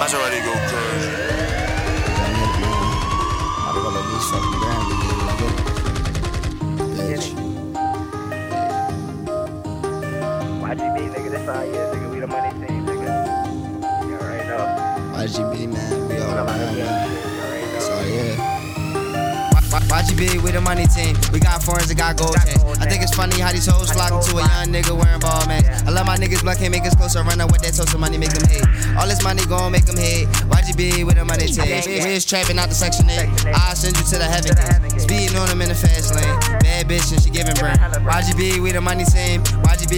Maserati go crazy. About to roll up these fucking grams again, nigga. YGB, nigga, this all year, nigga. We the money team, nigga. You already know. YGB, man. We all We the money around, man. shit, you already know. So, yeah. YGB with the money team. We got foreigns that got gold chains. I think it's funny how these hoes flocking to a young nigga wearing Balmain. I love my niggas, blood can't make us closer. Run up with that social money, make them hate. All this money gon' make them hate. YGB with the money team. We is trapping out the section 8. I'll send you to the heaven. Speeding on them in the fast lane. Bad bitch and she giving brain. YGB with the money team. YGB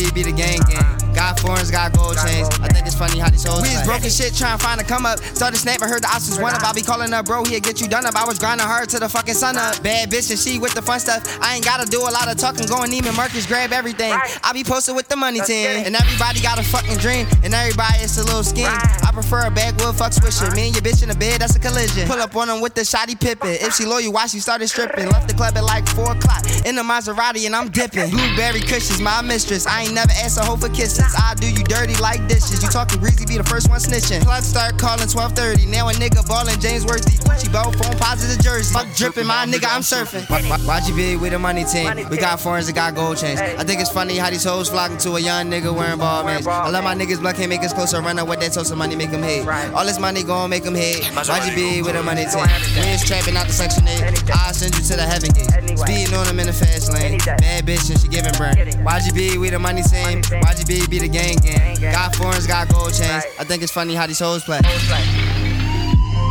Got foreigns, got gold chains. I think it's funny how these hoes. We is broken shit trying to find a come up. Started snapping, heard the options one up. I be calling up, bro, he'll get you done up. I was grinding hard to the fucking sun up. Bad bitch and she with the fun stuff. I ain't gotta do a lot of talking, going Neiman Marcus, grab everything. I be posted with the money team. And everybody got a fucking dream. And everybody is a little scheme. I prefer a backwood fuck swisher. Me and your bitch in the bed, that's a collision. Pull up on them with the Scottie Pippen. If she loyal, why she started stripping? Left the club at like 4 o'clock. In the Maserati and I'm dipping. Blueberry cushions, my mistress. I ain't never asked a hoe for kisses. I do you dirty like dishes. You talking greasy, be the first one snitching. Plug start calling 1230. Now a nigga ballin' James Worthy. Gucci belt, phone positive jersey. Fuck dripping, my nigga, I'm surfing. YGB with the money team. We got foreigns that got gold chains. I think it's funny how these hoes flocking to a young nigga wearing Balmains. I love my niggas, blood can't make us closer. Run up with that toast of money, make them hate. All this money gon' make them hate. YGB with the money team. We is trapping out the section 8. I'll send you to the heaven gate. Speeding on them in the fast lane. Bad bitch and she giving brain. YGB with the money team. YGB be the gang gang. Got foreigns, got gold chains. I think it's funny how these hoes play. You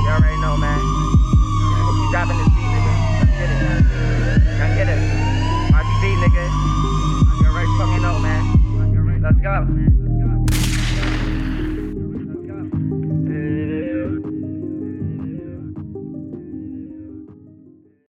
already know, man. You dropping this beat, nigga. Let's get it. Let's get it. YGB, nigga. You already fucking know, man. Let's go.